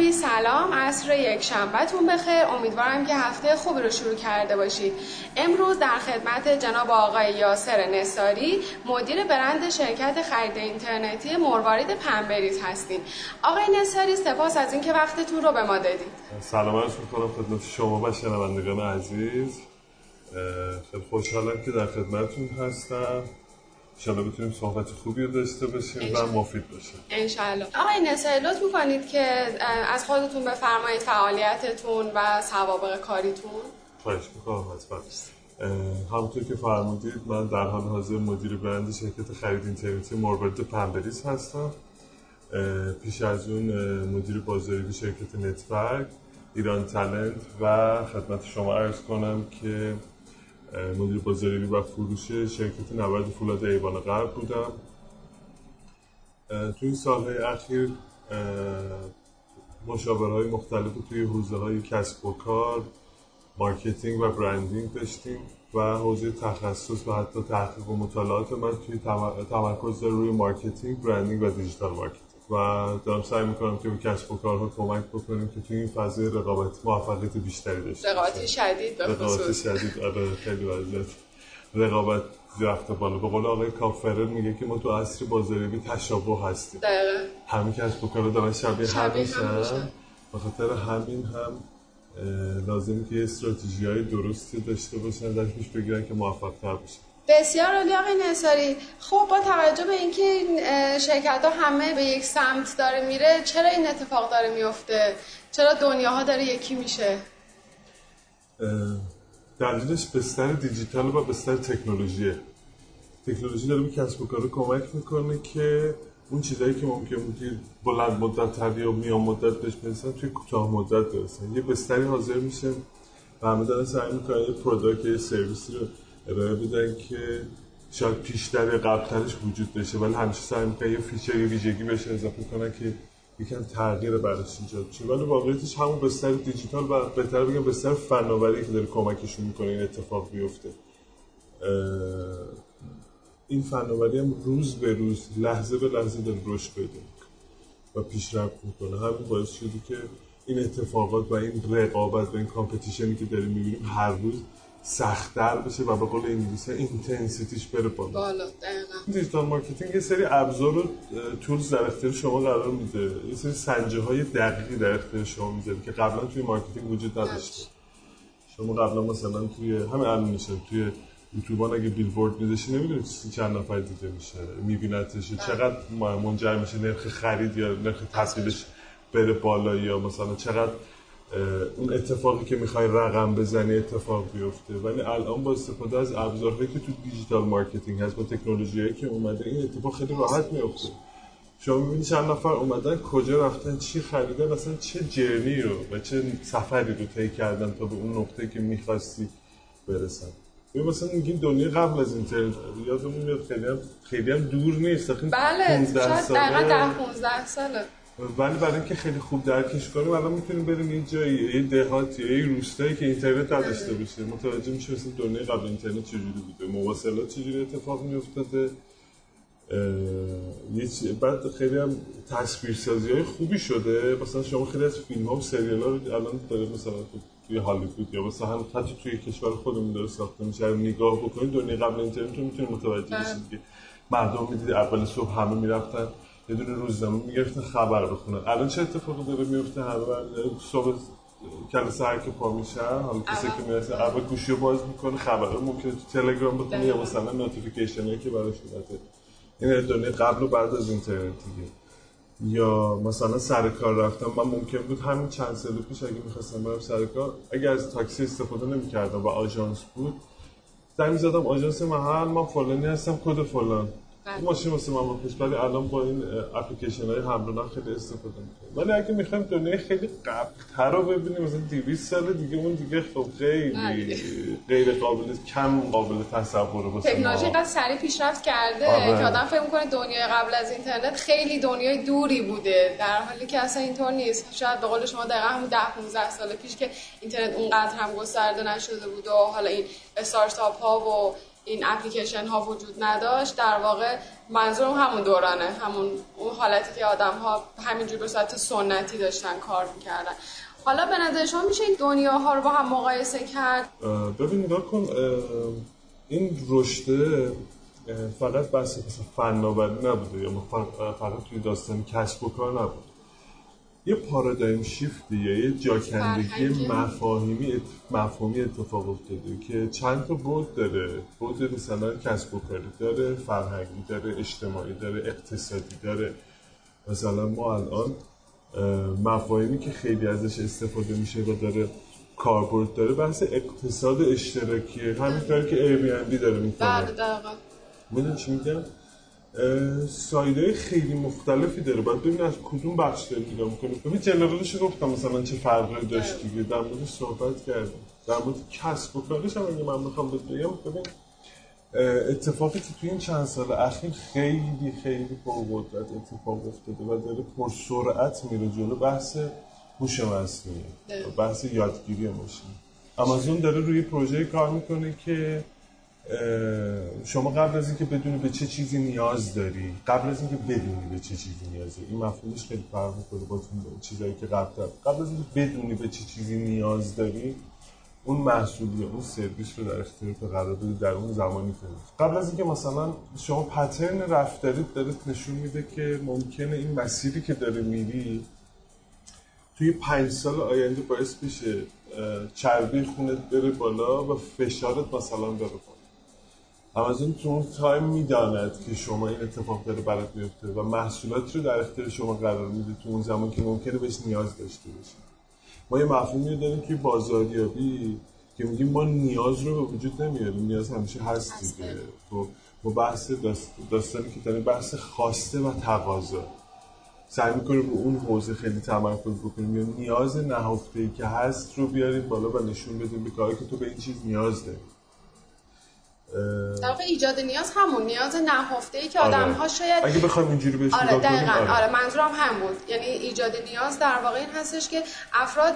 بازاریابی سلام عصر یک شنبهتون بخیر. امیدوارم که هفته خوبی رو شروع کرده باشید. امروز در خدمت جناب آقای یاسر نصاری مدیر برند شرکت خرید اینترنتی مروارید پنبریز هستیم. آقای نصاری سپاس از اینکه وقتتون رو به ما دادید. سلام عرض می‌کنم خدمت شما و شنوندگان عزیز. خیلی خوشحالم که در خدمتتون هستم. انشالله بتونیم صحبت خوبی رو داشته باشیم و مفید باشه. انشالله آقای نصر لطف می‌کنید که از خودتون بفرمایید فعالیتتون و سوابق کاریتون؟ خواهش می‌کنم حتما. همونطور که فرمودید من در حال حاضر مدیر برند شرکت خرید اینترنتی موربرد پنبریز هستم. پیش از اون مدیر بازاریابی شرکت نتورک ایران تلنت و خدمت شما عرض کنم که مدیر بازاریابی و فروش شرکت نبرد فولاد ایوان غرب بودم. تو این سالهای اخیر مشاورهای مختلف توی حوزه های کسب و کار marketing و branding داشتیم و حوزه تخصص و حتی تحقیق و مطالعات من توی تمرکز روی marketing branding و digital marketing. و دارم سعی می‌کنم که به کسب و کارها کمک بکنیم که توی این فضای رقابت موفقیت بیشتری داشته رقابت شدید به رقابت شدید آره خیلی وضعیت. رقابت رفته بالا. به قول آقای کافرر میگه که ما تو عصر بازاریابی تشابه هستیم. دقیقا. همین کسب و کارا دارن شبیه, هم میشن. به خاطر همین هم لازم که استراتژی های درستی داشته باشن در پیش بگیرن که موفق تر بشن. بسیار عالی آقای نصاری خب با توجه به اینکه این شرکت ها همه به یک سمت داره میره چرا این اتفاق داره میفته؟ چرا دنیاها داره یکی میشه؟ دلیلش بستر دیجیتال و بستر تکنولوژیه. تکنولوژی داره به کسب و کار کمک می‌کنه که اون چیزایی که ممکن بود که بلند مدت تر یا میان مدت بهش برسن توی کوتاه مدت برسن. یه بستری حاضر میشه. و همه دارن سعی می‌کنن یه product یه سرویسی رو ارائه بدن که شاید پیشتر قبلترش وجود داشته. ولی همیشه سعی می‌کنن یه feature یه ویژگی بهش اضافه کنن که یکم تغییر براش ایجاد شه. ولی واقعیتش همون بستر دیجیتال و بهتر بگم بستر فناوری که داره کمکشون می‌کنه این اتفاق بیفته. این فناوری هم روز به روز لحظه به لحظه داره رشد پیدا و پیشرفت می‌کنه. همین باعث شده که این اتفاقات و این رقابت و این competition ی که داریم می‌بینیم هر روز سختتر بشه و به قول انگلیسی intensity ش بره بالا. بالا دقیقا. digital marketing یه سری ابزار و tools در اختیار شما قرار میده. یه سری سنجه های دقیقی در اختیار شما می‌ذاره که قبلا توی marketing وجود نداشته. شما قبلا مثلا توی همه الان میشه. توی یوتیوب اگه بیلبورد میذاشی نمی‌دونی چند نفر دیده میشه. میبینتش چقدر منجر میشه نرخ خرید یا نرخ تبدیلش بره بالا یا مثلا چقدر اون اتفاقی که می‌خوای رقم بزنی اتفاق بیفته. ولی الان با استفاده از ابزارهایی که تو digital marketing هست با تکنولوژی که اومده این اتفاق خیلی راحت میفته شما می‌بینی چند نفر اومدن کجا رفتن چی خریدن اصلا چه journey رو و چه سفری رو طی کردن تا به اون نقطه که می‌خواستی برسن. ببین مثلا میگیم دنیا قبل از اینترنت یادمون میاد خیلی هم خیلی هم دور نیست. بله شاید دقیقا ده 15 ساله. ولی برای اینکه خیلی خوب درکش کنیم الان می‌تونیم بریم یه جایی یه دهاتی یه روستایی که اینترنت نداشته باشه. متوجه میشه مثل دنیای قبل اینترنت چجوری بوده مواصلات چجوری اتفاق میافتاده. یه چی... بعد خیلی هم تصویرسازی های خوبی شده. مثلا شما خیلی از فیلم ها و سریال ها رو الان داره مثلا توی هالیوود یا مثلا هم حتی توی کشور خودمون داره ساخته میشه. نگاه بکنید دنیای قبل اینترنت رو می‌تونید متوجه بشید که مردم می‌دید اول صبح همه می‌رفتن. یه دونه روزنامه می‌گرفتن خبر بخونن الان چه اتفاقی داره میفته همه صبح کلاس هر که پا میشن حالا کسی که می‌رسه اول گوشی رو باز می‌کنه خبر ممکنه تو تلگرام بخونه یا مثلا notification هایی که براش اومده این دنیا قبل و بعد از اینترنت دیگه. یا مثلا سر کار رفتم من ممکن بود همین چند سال پیش اگه می‌خواستم برم سر کار اگه از تاکسی استفاده نمی‌کردم و آژانس بود زنگ زدم آژانس محل من فلانی هستم کد فلان. ماشین واسه من بپوش ولی الان با این اپلیکیشن های حمل خیلی استفاده می‌کنم ولی اگه می‌خوایم دنیای خیلی قبلتر رو ببینیم مثلا 200 سال دیگه اون دیگه خب خیلی غیر قابل کم قابل تصور واسه تکنولوژی اینقدر سریع پیشرفت کرده آره. که آدم فکر می‌کنه دنیای قبل از اینترنت خیلی دنیای دوری بوده. در حالی که اصلا اینطور نیست. شاید به قول شما دقیقا همون 10 15 سال پیش که اینترنت اونقدر هم گسترده نشده بود و حالا این استارتاپ ها و این اپلیکیشن ها وجود نداشت در واقع منظورم همون دورانه همون اون حالتی که آدم ها همینجور به صورت سنتی داشتن کار می‌کردن. حالا به نظر شما میشه این دنیاها رو با هم مقایسه کرد؟ ببین نگاه کن این رشده فقط بحث مثلا فناوری نبوده یا فقط توی داستان کسب و کار نبود یه پارادایم شیفتی یا یه جاکندگی مفاهیمی مفهومی اتفاق افتاده که چند تا بود داره. بود مثلا کسب و کاری داره فرهنگی داره اجتماعی داره اقتصادی داره. مثلا ما الان مفاهیمی که خیلی ازش استفاده میشه و داره کاربرد داره بحث اقتصاد اشتراکیه. همین که بی داره می‌کنه. می‌دونی چی میگم؟ سایده خیلی مختلفی داره. باید ببین از کدوم بخش داری نگاه می‌کنی. ببین جنرالش گفتم مثلا چه فرقی داشت دیگه. در مورد صحبت کردیم در مورد کسب و کارش هم اگه من بخوام بگم ببین اتفاقی که توی این چند سال اخیر خیلی خیلی پرقدرت اتفاق افتاده و داره پر سرعت میره جلو. بحث هوش مصنوعی. بحث یادگیری ماشین. آمازون داره روی پروژه کار می‌کنه که شما قبل از اینکه بدونی به چه چیزی نیاز داری قبل از اینکه بدونی به چه چیزی نیاز داری این مفهومش خیلی فرق می‌کنه با چیزایی که قبل قبل از اینکه بدونی به چه چیزی نیاز داری اون محصولی اون سرویس رو در اختیار تو قرار بدی در اون زمانی کنید قبل از اینکه مثلا شما پترن رفتاریت داره نشون میده که ممکنه این مسیری که داره میری توی پنج سال آینده باعث بشه چربی خونت بره بالا و فشارت مثلا بره آمازون تو اون تایم می‌داند که شما این اتفاق داره برات میفته و محصولات رو در اختیار شما قرار میده تو اون زمان که ممکنه بهش نیاز داشته باشید ما یه مفهومی داریم که بازاریابی که میگیم ما نیاز رو به وجود نمیاریم. نیاز همیشه هست دیگه. خب ما بحث داستانی که داریم بحث خواسته و تقاضا. سعی می‌کنیم رو اون حوزه خیلی تمرکز بکنیم. یا نیاز نهفته که هست رو بیاریم بالا و نشون بدیم به کاری که تو به این چیز نیاز داری. در واقع ایجاد نیاز همون نیاز نهفته ای که آره. آدم ها شاید اگه بخوایم اینجوری بهش آره دقیقاً. آره. آره منظورم هم بود. یعنی ایجاد نیاز در واقع این هستش که افراد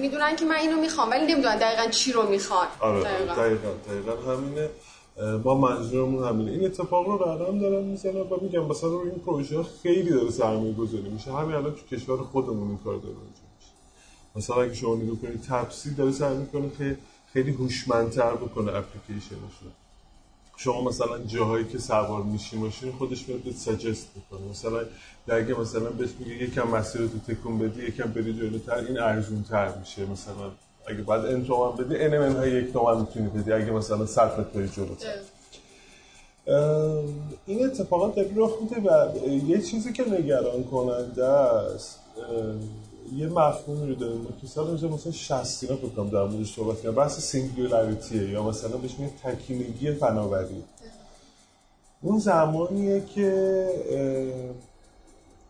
می‌دونن که من اینو می‌خوام ولی نمی‌دونن دقیقاً چی رو می‌خوان. آره دقیقاً. دقیقاً, دقیقاً همینه. با منظورمون همینه. این اتفاق رو رقم دارن می‌زنن و میگم مثلا رو این پروژه خیلی داره سرمایه گذاری میشه. همین الان تو کشور خودمون این کار داره میشه. مثلا اگه شما نگاه کنید تپسی داره سعی می‌کنه که خیلی هوشمندتر بکنه اپلیکیشنش رو شما مثلا جاهایی که سوار میشی ماشین خودش میاد بهت سجست می‌کنه. مثلا اگه مثلا بهش میگه یکم مسیر رو تکون بدی یکم بری جلوتر این ارزون تر میشه. مثلا اگه بعد ان تومن بدی ان من های یک تومن می‌تونی بدی اگه مثلا صرف توی جلوتر. این اتفاقات داره رخ میده و یه چیزی که نگران کننده است یه مفهومی رو داریم. که سال مثلا 60 اینا فکر در موردش صحبت کردم. بحث singularity ه یا مثلا بهش میگه تکینگی فناوری. اون زمانیه که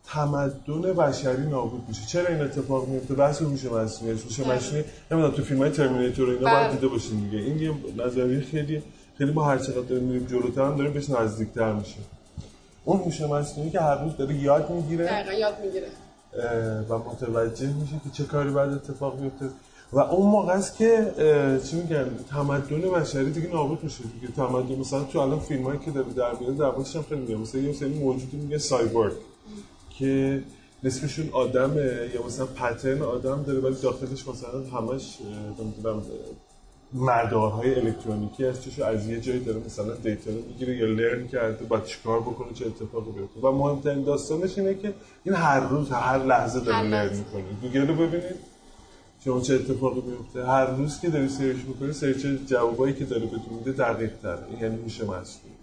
تمدن بشری نابود میشه. چرا این اتفاق میفته؟ بحث هوش مصنوعی. هوش بله. مصنوعی. نمی‌دونم تو فیلم های Terminator اینا باید بله. دیده باشین دیگه. این یه نظریه خیلی خیلی ما هر چقدر داریم میریم جلوتر هم داریم بهش نزدیکتر میشه اون هوش مصنوعی که هر روز داره یاد می‌گیره. یاد می‌گیره. و متوجه میشه که چه کاری باید اتفاق بیفته. و اون موقع است که چی میگن تمدن بشری دیگه نابود میشه. دیگه تمدن مثلا تو الان فیلم هایی که داره در میاد در هم خیلی میگه مثلا یه سری موجودی میگه سایبورگ که نصفشون آدمه. یا مثلا پترن آدم داره ولی داخلش مثلا همش مردارهای الکترونیکی هستش از یه جایی داره مثلا data رو می‌گیره یا learn کرده با چیکار بکنه چه اتفاقی بیفته. و مهمترین داستانش اینه که این هر روز هر لحظه داره learn می‌کنه. گوگل رو ببینید شما چه اتفاقی بیفته. هر روز که داری search می‌کنی search جوابایی که داره بهتون میده دقیق تر یعنی هوش مصنوعی.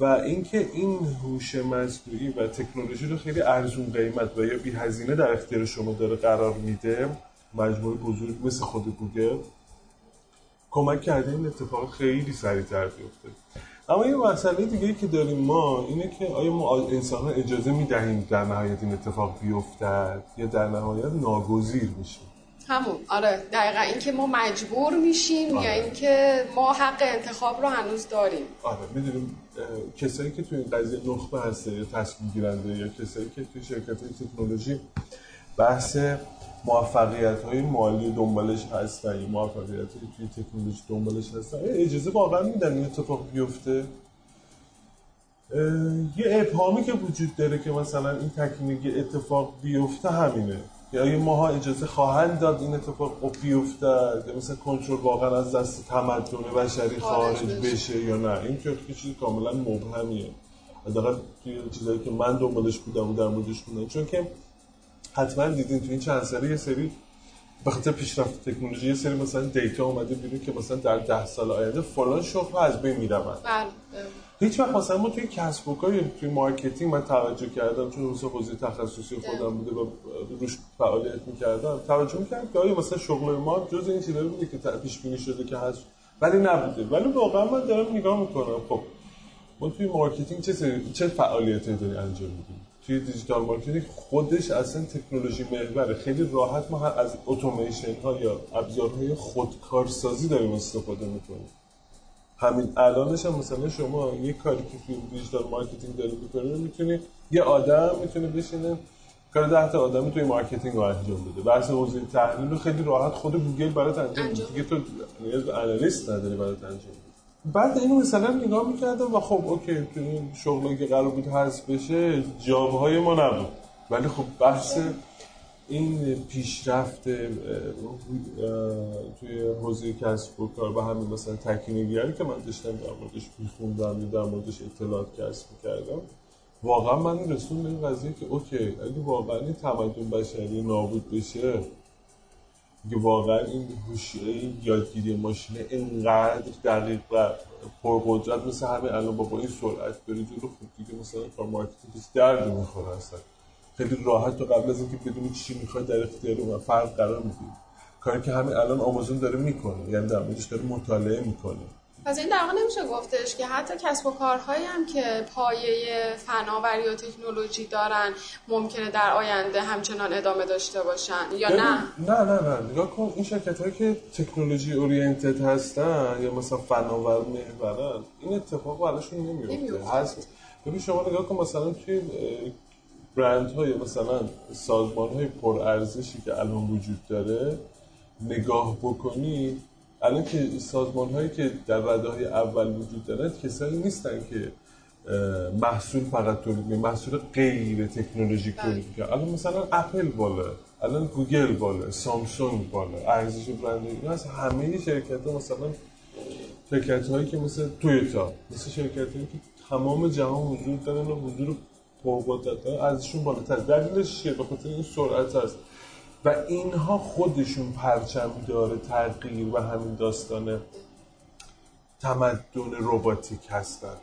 و اینکه این هوش مصنوعی و تکنولوژی رو خیلی ارزون قیمت و یا بی هزینه در اختیار شما داره قرار میده مجموعه بزرگ مثل خود گوگل کمک کرده این اتفاق خیلی سریعتر بیفته. اما یه مسئله دیگه که داریم ما اینه که آیا ما انسان ها اجازه می‌دهیم در نهایت این اتفاق بیفتد یا در نهایت ناگزیر میشیم؟ همون. آره. دقیقا. اینکه ما مجبور میشیم آره. یا اینکه ما حق انتخاب رو هنوز داریم. آره. می‌دونیم کسایی که توی این قضیه نخبه هسته یا تصمیم گیرنده یا کسایی که توی شرکت تکنولوژی بحث موفقیت های مالی دنبالش هستن یا موفقیت های توی تکنولوژی دنبالش هستن اجازه واقعا میدن این اتفاق بیفته؟ یه ابهامی که وجود داره که مثلا این تکنولوژی اتفاق بیفته همینه. یا آیا ماها اجازه خواهند داد این اتفاق بیفته یا مثلا کنترل واقعا از دست تمدن بشری خارج بشه. یا نه. این که چیزی کاملا مبهمیه. حداقل توی چیزایی که من دنبالش بودم و در موردش بودم. چون که حتما دیدین تو این چند ساله یه سری به خاطر پیشرفت تکنولوژی یه سری مثلا data اومده بیرون که مثلا در ده سال آینده فلان شغل از بین میرن بله هیچ وقت مثلا ما توی کسب و کار توی marketing من توجه کردم چون روز حوزه تخصصی خودم بوده و روش فعالیت می‌کردم. توجه می‌کردم که آیا مثلا شغل ما جز این چیزایی بوده که پیش بینی شده که هست؟ ولی نبوده. ولی واقعا من دارم نگاه می‌کنم. خب ما توی marketing چه سری چه فعالیتی داری انجام میدیم توی digital marketing خودش اصلا تکنولوژی محوره. خیلی راحت ما از اتوماسیون ها یا ابزارهای خودکارسازی داریم استفاده می‌کنیم. همین الانش هم مثلا شما یه کاری که توی digital marketing داری می‌کنی می‌تونی یه آدم می‌تونه بشینه کار ده تا آدمی توی marketing رو انجام بده. بحث حوزه تحلیل رو خیلی راحت خود گوگل برات انجام میده. دیگه تو نیاز به آنالیست نداری برات انجام بعد اینو مثلا نگاه می‌کردم و خب اوکی تو این شغلی که قرار بود حذف بشه جابهای ما نبود. ولی خب بحث این پیشرفت توی حوزه کسب و کار و همین مثلا تکنیگری که من داشتم در موردش میخوندم یا در موردش اطلاعات کسب می‌کردم واقعا من رسون به این قضیه که اوکی اگه واقعا این تمدن بشری نابود بشه واقعا این هوشیه یادگیری ماشین اینقدر دقیق و پرقدرت مثل همه الان با, این سرعت بری جلو خوب دیگه مثلا marketing درد می‌خوره اصلا. خیلی راحت تو قبل از اینکه بدونی چی می‌خوای در اختیار اون فرد قرار میدی کاری که همین الان آمازون داره می‌کنه یعنی در موردش داره مطالعه می‌کنه. پس این در واقع نمیشه گفتش که حتی کسب و کارهایی هم که پایه فناوری و تکنولوژی دارن ممکنه در آینده همچنان ادامه داشته باشن یا نه؟ نه نه نه. نگاه کن این شرکت هایی که تکنولوژی اورینتد هستن یا مثلا فناور محورن این اتفاق براشون نمیفته هست. ببین شما نگاه کن مثلا توی برند های مثلا سازمان های پرارزشی که الان وجود داره نگاه بکنی الان که سازمان هایی که در رده های اول وجود دارن کسایی نیستن که محصول فقط تولید محصول غیر تکنولوژی بله. تولید که الان مثلا اپل بالا الان گوگل بالا سامسونگ بالا ارزش برند اینا از همه شرکت ها مثلا شرکت هایی که مثل تویوتا مثل شرکت هایی که تمام جهان وجود دارن و حضور پرقدرت ازشون بالاتر. دلیلش چیه؟ به خاطر این سرعت است و اینها خودشون پرچم داره تغییر و همین داستان تمدن رباتیک هستن.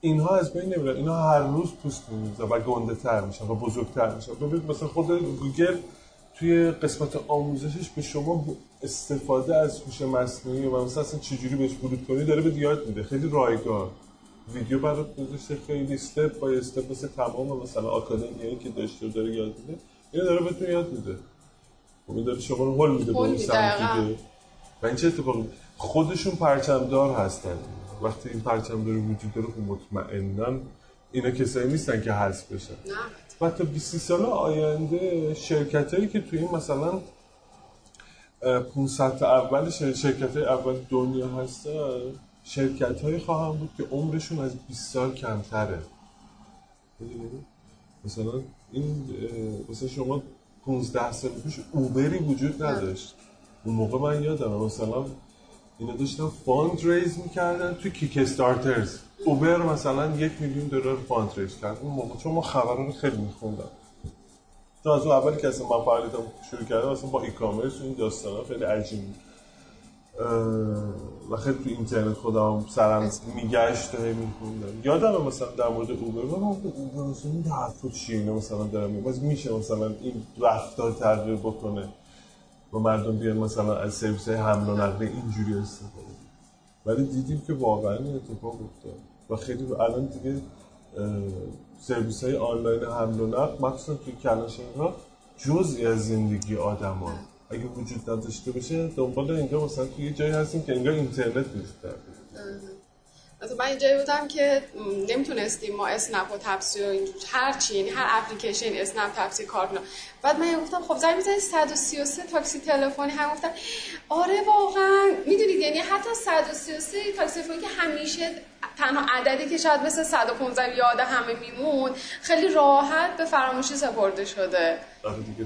اینها از بین نمیرن. اینها هر روز پوست میندازن و گنده تر میشن و بزرگتر میشن. ببینید مثلا خود گوگل توی قسمت آموزشش به شما استفاده از هوش مصنوعی و مثلا اصلا چجوری بهش ورود کنی داره به یاد میده. خیلی رایگان. ویدیو برات گذاشته خیلی step by step مثل تمام مثلا academy ایی که داشته داره یاد میده. اینو داره بهتون یاد میده. خب داره شما رو هول میده به اون سمت دیگه. و این چه اتفاقی؟ خودشون پرچمدار هستن. وقتی این پرچمداری وجود داره خب مطمئنا اینا کسایی نیستن که حذف بشن. و تا 20 سال آینده شرکت هایی که توی این مثلا 500 اول شرکت های اول دنیا هستن شرکت هایی خواهم بود که عمرشون از 20 سال کمتره. مثلا این مثلا شما 15 سال پیش اوبری وجود نداشت. اون موقع من یادم مثلا اینا داشتن fund raise می‌کردن توی Kickstarter ز اوبر مثلا یک میلیون دلار fund raise کرد. اون موقع چون ما خبرها رو خیلی میخوندم. تا از اول که اصلا من فعالیتم شروع کردم اصلا با e-commerce این داستانا خیلی عجیب و خیلی تو اینترنت خودم سرم میگشت و میخوندم یادم مثلا در مورد اوبر. من اوبر مثلا این حرفو چیه اینو مثلا دارم میشه مثلا این رفتار تغییر بکنه و مردم بیان مثلا از سرویس حمل و نقل اینجوری استفاده ولی دیدیم که واقعا این اتفاق افتاد. و خیلی الان دیگه سرویس های آنلاین حمل و نقل مخصوصا توی کلانشهر ها جزئی از زندگی آدم ها. اگه وجود نداشته باشه دنبال اینجا مثلا توی یه جایی هستیم که انگار اینترنت نیست مثلا من اینجایی بودم که نمی‌تونستیم ما اسنپ و تپسی و اینجور هر چی یعنی هر اپلیکیشن اسنپ تپسی کارت بعد من گفتم خب زنگ بزنید 133 تاکسی تلفنی. هم گفتن آره واقعا. می‌دونید یعنی حتی 133 تاکسی تلفنی که همیشه تنها عددی که شاید مثل 115 یاد همه میمون خیلی راحت به فراموشی سپرده شده. آره دیگه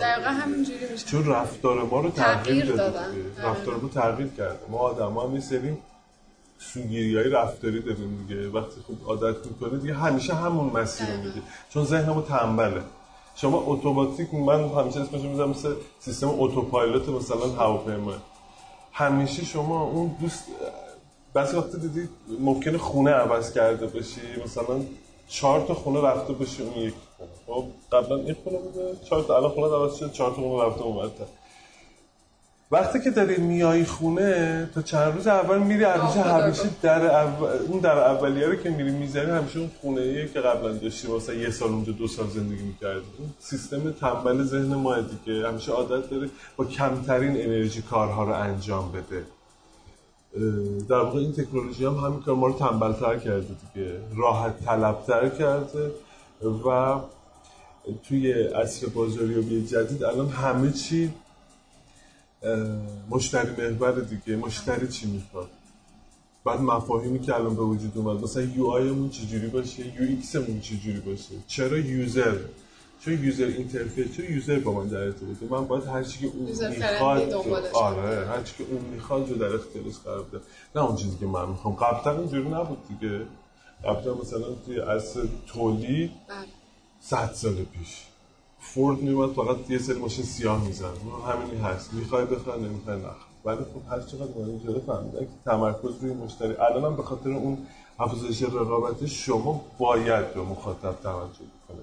دقیقا همینجوری میشه. چون رفتار ما رو تغییر, تغییر دادن. آره. رفتار ما تغییر کرده. ما آدم سری سوگیری های رفتاری داریم دیگه. وقتی خوب عادت می‌کنه دیگه همیشه همون مسیر رو میگه چون ذهن ما تنبله. شما اتوماتیک من همیشه اسمش می‌ذارم مثل سیستم اتوپایلوت مثلا هواپیما. همیشه شما اون دوست بعضی وقت دیدی ممکنه خونه عوض کرده باشی مثلا چهار تا خونه رفته باشی اون یک خونه خب قبلا این خونه بوده چهار تا الان خونه عوض شد چهار تا خونه رفته اونورتر وقتی که داری میای خونه تا چند روز اول میری همیشه همیشه. در اول اون در اولیه رو که میری می‌زنی همیشه اون خونه ایه که قبلا داشتی واسه یه سال اونجا دو سال زندگی می‌کردی. اون سیستم تنبل ذهن ما دیگه. همیشه عادت داره با کمترین انرژی کارها رو انجام بده. در واقع این تکنولوژی هم همین کار ما رو تنبلتر کرده دیگه. راحت طلبتر کرده و توی عصر بازاریابی جدید الان همه چی مشتری محور دیگه مشتری چی می‌خواد؟ بعد مفاهیمی که الان به وجود اومد مثلا UI مون چجوری باشه؟ UX مون چجوری باشه؟ چرا user؟ چون user interface؟ چون user با من در ارتباطه؟ من باید هر چی که اون می‌خواد آره هر چی که اون می‌خواد رو در اختیارش قرار بده. نه اون چیزی که من می‌خوام. قبلا اینجوری نبود دیگه. قبلا مثلا توی عصر تولید بله. صد سال پیش. فورد میومد فقط یه سری ماشین سیاه میزن اون همینی هست. می‌خوای بخوای نمی‌خوای نخوای ولی خب هر چقدر مهم شده فهمیدن که تمرکز روی مشتری. الان به خاطر اون افزایش رقابت شما باید به مخاطب توجه کنه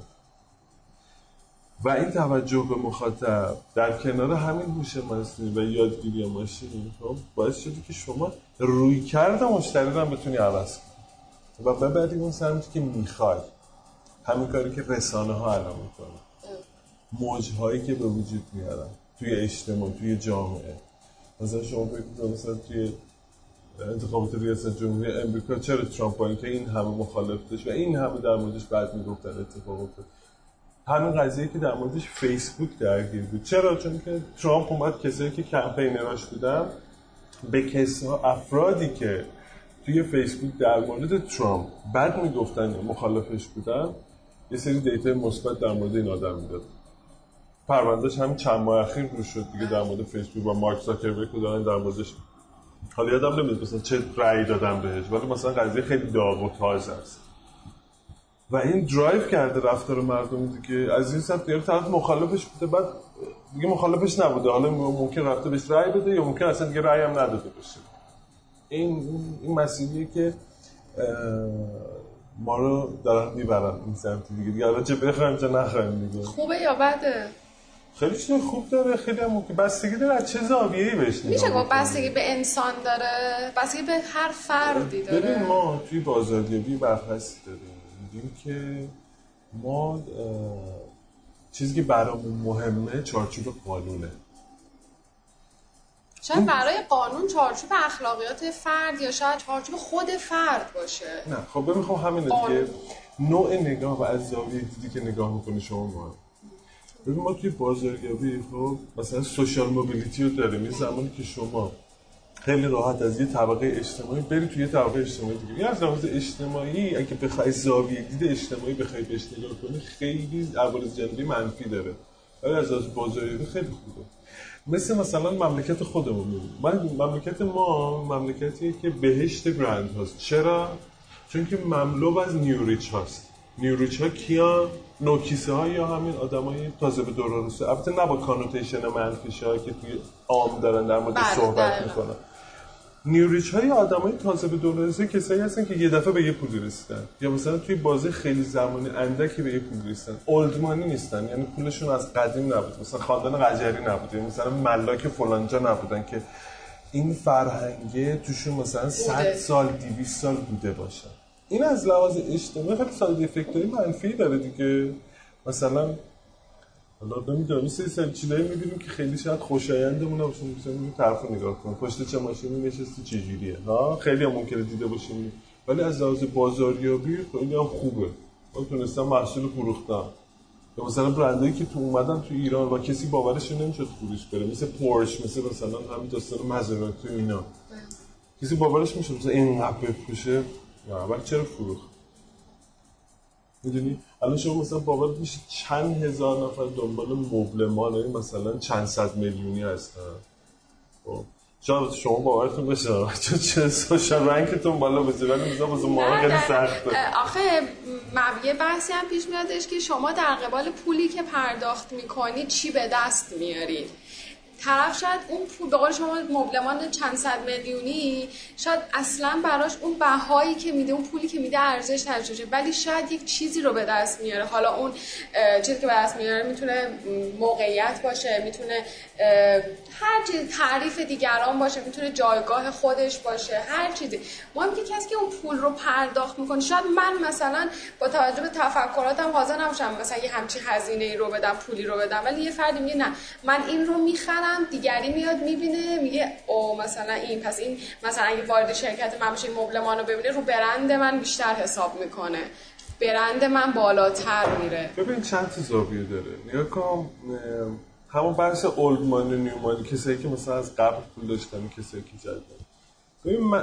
و این توجه به مخاطب در کنار همین هوش مصنوعی و یادگیری ماشین خب باعث شده که شما روی کرده مشتری رو هم بتونی عوض کنی. و ببری اون سمتی که می‌خوای. همین کاری که رسانه ها الان می‌کنن. موجهایی که به وجود میارن توی اجتماع توی جامعه. مثلا شما فکر کنید مثلا توی انتخابات ریاست جمهوری امریکا چرا ترامپ با اینکه این همه مخالف داشت و این همه در موردش بعد می‌گفتن اتفاق افتاد همین قضیه که در موردش فیسبوک درگیر بود. چرا؟ چون که ترامپ اومد کسایی که کمپینراش بودن به کسا افرادی که توی فیسبوک در مورد ترامپ بد می‌گفتن مخالفش بودن یه سری data مثبت در مورد این آدم می‌داد. پروندهش همین چند ماه اخیر رو شد دیگه در مورد فیسبوک و مارک زاکربرگ رو دارن در موردش حالا یادم نمیاد مثلا چه رأی دادن بهش ولی مثلا قضیه خیلی داغ و تازه است. و این درایو کرده رفتار مردم دیگه از این سمت دیگه طرف مخالفش بوده بعد دیگه مخالفش نبوده حالا ممکن رفته بهش رأی بده یا ممکن اصلا دیگه رأی هم نداده باشه این این مسئله که ما رو دارن می‌برن این سمت دیگه. دیگه حالا چه بخوایم چه نخوایم دیگه. خوبه یا بده؟ خیلی چیز خوب داره خیلی هم بستگی داره از چه زاویه‌ای بهش نگاه میشه گفت. بستگی به انسان داره؟ بستگی به هر فردی داره. ببین ما توی بازاریابی برخستی داریم. میگیم که ما چیزی که برامون مهمه چارچوب قانونه. شاید برای قانون چارچوب اخلاقیات فرد یا شاید چارچوب خود فرد باشه. نه خب ببین خب همینه دیگه. نوع نگاه و از زاویه دیدی که نگاه می‌کنه شما مهم ببین ما توی بازاریابی خب مثلا سوشال موبیلیتی رو داریم. یه زمانی که شما خیلی راحت از یه طبقه اجتماعی بری توی یه طبقه اجتماعی دیگه یه از لحاظ اجتماعی اگه بخوای زاویه دید اجتماعی بخوای بهش نگاه کنی خیلی عوارض جانبی منفی داره. ولی از لحاظ بازاریابی خیلی خوبه. مثل مثلا مملکت خودمون می‌بینیم. من مملکت ما مملکتیه که بهشت برند هاست. چرا؟ چون که مملو از نیوریچ هاست. نیوریچ ها کیان؟ نوکیسه ها یا همین آدمای تازه به دوران رسیده البته نه با کانوتیشن منفیش ها که توی عام دارن در مورد بله، صحبت دقیقاً. می‌کنن. نیوریچ های آدمای تازه به دوران رسیده کسایی هستن که یه دفعه به یه پولی رسیدن یا مثلا توی بازه خیلی زمانی اندکی به یه پولی رسیدن اولدمانی نیستن یعنی پولشون از قدیم نبود. مثلا خاندان قجری نبود. یعنی مثلا ملاک فلانجا نبودن که این فرهنگه توشون مثلا 100 بوده. سال 200 سال بوده باشن. این از لحاظ اجتماعی خیلی ساید افکتای منفی داره دیگه. مثلا حالا نمی‌دونم سری سری چیزایی می‌بینیم که خیلی شاید خوشایندمون نباشه مثلا این طرف نگاه کن پشت چه ماشینی نشستی چه جوریه ها؟ خیلی هم ممکنه دیده باشیم. ولی از لحاظ بازاریابی خیلی هم خوبه. من تونستم محصول فروختم. یا مثلا برندایی که تو اومدن تو ایران و کسی باورش نمی‌شد فروش بره. مثل پورش مثل مثلا همین داستان مزراتو اینا. کسی باورش میشه مثلا اینقدر بفروشه یا اول چرا فروخت؟ می‌دونی؟ الان شما مثلا باور میشه چند هزار نفر دنبال مبلمان مثلا چند صد میلیونی هستن؟ خب شاید شما باورتون بشه چون چه سوشال رنکتون بالا بشه ولی مثلا واسه ما خیلی سخته. آخه یه بحثی هم پیش میادش که شما در قبال پولی که پرداخت می‌کنید چی به دست میارید طرف شاید اون پول به شما مبلمان چند صد میلیونی شاید اصلا براش اون بهایی که میده اون پولی که میده ارزش نداشته ولی شاید یک چیزی رو به دست میاره. حالا اون چیزی که به دست میاره می‌تونه موقعیت باشه می‌تونه هر چیز تعریف دیگران باشه می‌تونه جایگاه خودش باشه هر چیزی. مهم که کسی که اون پول رو پرداخت می‌کنه شاید من مثلا با توجه به تفکراتم حاضر نباشم مثلا یه همچین هزینه ای رو بدم پولی رو بدم ولی یه فردی میگه نه من این رو می‌خرم دیگری میاد می‌بینه میگه او مثلا این پس این مثلا اگه وارد شرکت من بشه مبلمان رو ببینه رو برند من بیشتر حساب می‌کنه. برند من بالاتر میره. ببین چند تا زاویه داره. نگاه کن همون بحث اولد مانی نیو مانی کسایی که مثلا از قبل پول داشتن کسایی که جدید ببین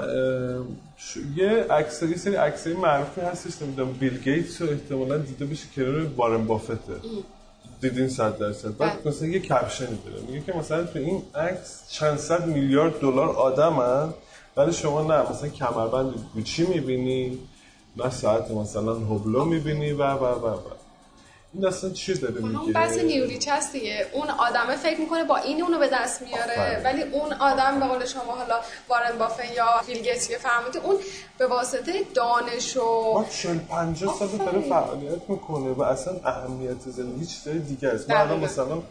یه یه سری عکسای معروفی هستش نمی‌دونم بیل گیتس رو احتمالاً دیده بشه کنار وارن بافته. دیدین صد درصد. بعد بله. مثلا یه کپشنی داره. میگه که مثلا تو این عکس چند صد میلیارد دلار آدمن ولی شما نه مثلا کمربند گوچی می‌بینی؟ نه ساعت مثلا هبلو می‌بینی و و و و. این اصلا چی داره میگه اون بحث نیوریچ هست دیگه اون آدمه فکر می‌کنه با این اونو به دست میاره ولی اون آدم به قول شما حالا وارن بافن یا بیل گیتس که فهمیده اون به واسطه دانش و ما 40 50 سال داره فعالیت می‌کنه و اصلا اهمیت زندگی چیزای دیگه است. من مثلا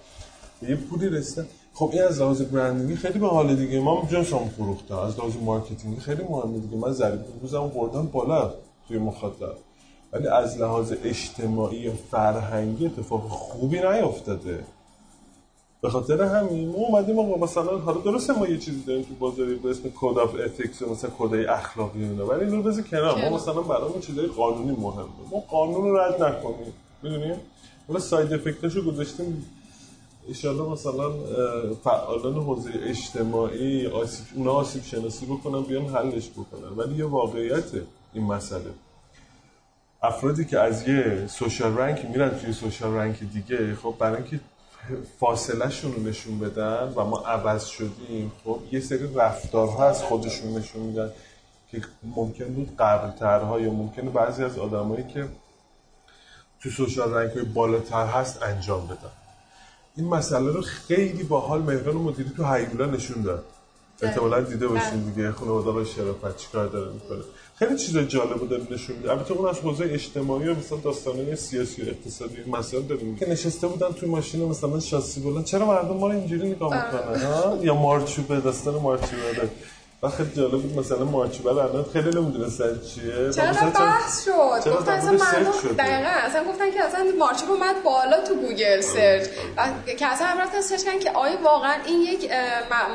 یه پولی رسیدم. خب این از لحاظ branding ی خیلی باحاله دیگه. ما جنسام فروخته. از لحاظ marketing ی خیلی مهمه دیگه. من ضریب روزم بردم بالا توی مخاطب. ولی از لحاظ اجتماعی و فرهنگی اتفاق خوبی نیافتاده. به خاطر همین ما اومدیم آقا مثلا حالا درسته ما یه چیزی داریم تو بازاری به اسم code of ethics مثلا کدای اخلاقی اینا ولی اینو بذار کنار. ما مثلا برامون چیزای قانونی مهمه ما قانون رو رد نکنیم می‌دونیم حالا side effect اشو گذاشتیم. ایشالله مثلا فعالان حوزه اجتماعی آسیب اونا آسیب شناسی بکنن بیان حلش بکنن. ولی یه واقعیت این مسئله. افرادی که از یه social rank میرن توی social rank دیگه خب برای اینکه فاصله شون رو نشون بدن و ما عوض شدیم خب یه سری رفتارها از خودشون نشون میدن که ممکن بود قبلترها یا ممکنه بعضی از آدمایی که تو سوشال رنک های بالاتر هست انجام بدن. این مسئله رو خیلی باحال مهران مدیری تو هیولا نشون داد. احتمالا دیده باشین بله. دیگه. خانواده شرافت چیکار داره می‌کنه. خیلی چیزای جالب داره نشون میده. البته اون از حوزه اجتماعی و مثلا داستانای سیاسی و اقتصادی مسائل داره که نشسته بودن توی ماشین مثلا شاسی بودن چرا مردم ما رو اینجوری نگاه می‌کنن ها؟ یا مارچوبه داستان مارچوبه. داره و خیلی جالب بود مثلا مارچوبه الان خیلی نمی‌دونستن چیه. چرا بحث شد؟ گفتن اصلا مردم دقیقا اصلا گفتن که اصلا مارچوبه اومد بالا تو گوگل سرچ. و که اصلا هم رفتن سرچ کردن که آیا واقعا این یک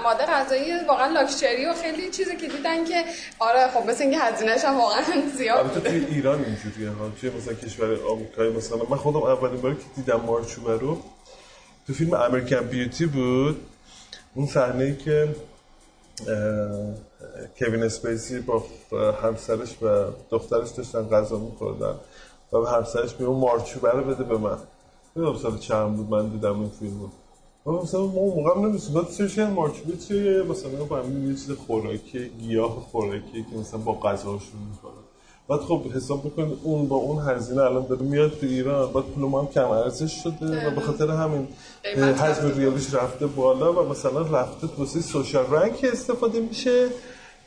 ماده غذایی واقعا لاکچری و خیلی چیزی که دیدن که آره خب مثل اینکه هزینه‌ش هم واقعا زیاد البته توی ایران اینجوریه ها. توی مثلا کشور آمریکایی مثلا. من خودم اولین باری که دیدم مارچوبه رو تو فیلم American Beauty بود. اون صحنه که کوین اسپیسی با همسرش و دخترش داشتن غذا میخوردن و به همسرش میگه مارچوبه رو بده به من. نمی‌دونم سال چند بود من دیدم این فیلم رو. مثلا ما موقع هم نمیستیم باید سرش مارچوبه چیه؟ مثلا با همین یه چیز خوراکی گیاه خوراکی که مثلا با غذاشون می‌خورن. بعد خب حساب بکنید اون با اون هزینه الان داره میاد تو ایران. بعد پول ما هم کم ارزش شده و به خاطر همین حجم ریالیش رفته بالا و مثلا رفته واسه سوشال رنک استفاده میشه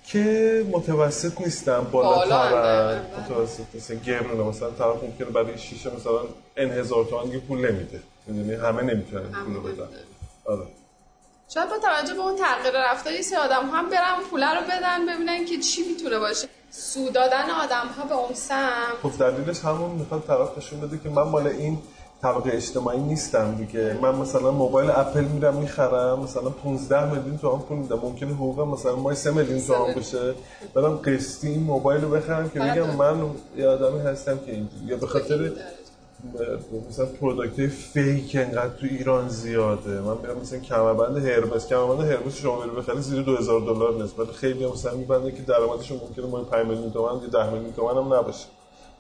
که متوسط نیستن بالاتر متوسط نیستن. گرونه مثلا طرف ممکنه برای شیشه مثلا ان هزار تومن پول نمیده. می‌دونی همه نمی‌تونن پول بدن. آره. شاید با توجه به اون تغییر رفتاری سه آدم هم برن پول رو بدن ببینن که چی می‌تونه باشه. سو دادن آدم ها به اون سم. خب دلیلش همون می‌خواد طرف نشون بده که من مال این طبقه اجتماعی نیستم دیگه. من مثلا موبایل اپل میرم می‌خرم مثلا 15 میلیون تومان پول میدم. ممکنه حقوقم مثلا مای 3 میلیون تومان بشه برم قسطی این موبایل رو بخرم که بگم من یه آدمی هستم که اینجوری یا به خاطر مثلا product fake انقدر تو ایران زیاده. من میرم مثلا کمربند هرمس کمربند هرمس شما بری بخری زیر 2000 دلار نسبت خیلی مثلا میبنده که درآمدشون ممکنه مای 5 میلیون تومان یا 10 میلیون تومان هم نباشه.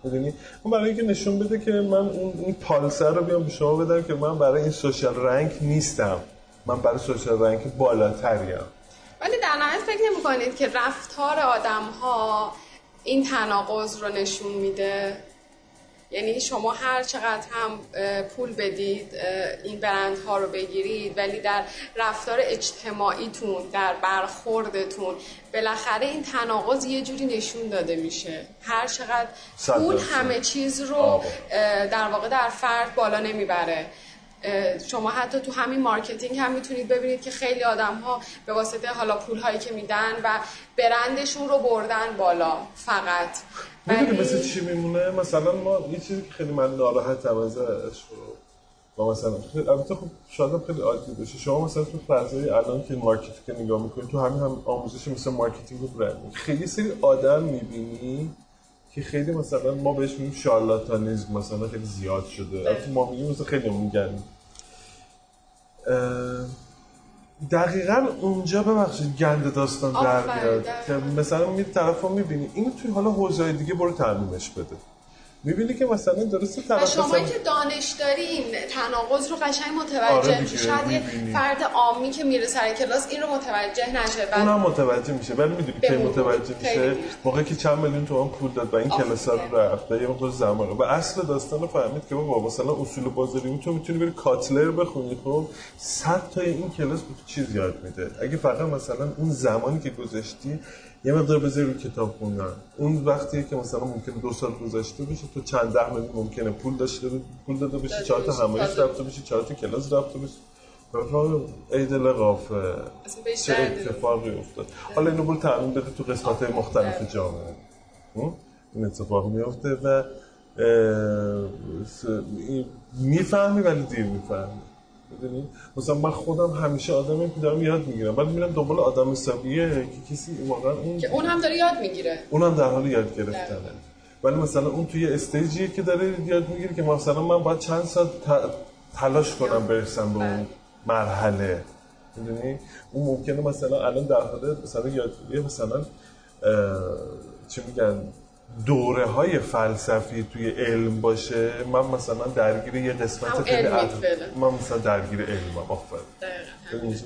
می‌دونی؟ اون برای اینکه نشون بده که من اون این پالسر رو بیام به شما بدم که من برای این سوشال رنگ نیستم. من برای سوشال رنگ بالاتریم. ولی در نهایت فکر نمی کنید که رفتار آدم ها این تناقض رو نشون میده؟ یعنی شما هر چقدر هم پول بدید این برندها رو بگیرید ولی در رفتار اجتماعیتون در برخوردتون بالاخره این تناقض یه جوری نشون داده میشه. هر چقدر پول همه چیز رو در واقع در فرد بالا نمی‌بره. شما حتی تو همین marketing هم می‌تونید ببینید که خیلی آدم ها به واسطه حالا پول هایی که میدن و برندشون رو بردن بالا فقط. می‌دونی مثل چی میمونه؟ مثلا ما یه چیزی که خیلی من ناراحتم ازش با مثلا خیلی البته خب شاید خیلی عادی بشه شما مثلا تو فضای الان که marketing نگاه می‌کنید تو همین هم آموزش مثل marketing و branding. خیلی سری آدم می‌بینی که خیلی مثلا ما بهش میگیم شارلاتانیزم مثلا خیلی زیاد شده. البته ما میگیم مثلا خیلی میگن دقیقا اونجا ببخشید گند داستان در میاد که مثلا می طرف رو می‌بینی. اینو توی حالا حوزه دیگه برو تعمیمش بده. می‌بینی که مثلا درسته طرف شما. که دانش دارین تناقض رو قشنگ متوجه آره میشه شاید یه فرد عامی که میره سر کلاس این رو متوجه نشه بعد اونم متوجه میشه. ولی می‌دونی که متوجه میشه؟ موقعی که چند میلیون تومان پول داد و این کلاس رو رفت یه مقدار زمان و اصل داستان رو فهمید که بابا مثلا اصول بازاری تو می‌تونی بری کاتلر بخونی خب؟ 100 تا این کلاس چیز یاد میده. اگه فقط مثلا اون زمانی که گذاشتی یه مقدار بذاری رو کتاب خوندن. اون وقتی که مثلا ممکنه دو سال گذشته بشه تو چند ده ممکنه پول داشته پول داده بشه چهار تا همایش رفته بشه چهار تا کلاس رفته بشه. عید لقافه چه اتفاقی افتاد؟ حالا اینو برو تعمین بده تو قسمت های مختلف جامعه. این اتفاق میفته و می‌فهمی ولی دیر می‌فهمی. ببینید مثلا من خودم همیشه آدمی که دارم یاد می‌گیرم. ولی میرم دنبال آدم حسابیه که کسی واقعا اون که اون هم داره یاد می‌گیره. اون هم در حال یاد گرفتنه. ولی مثلا اون توی استیجیه که داره یاد می‌گیره که مثلا من باید چند ساعت تلاش کنم برسم به اون مرحله. می‌دونی؟ اون ممکنه مثلا الان در حال مثلا یادگیری مثلا چی میگن؟ دوره های فلسفی توی علم باشه من مثلا درگیر یه قسمت خیلی من مثلا درگیر علمم آفرین.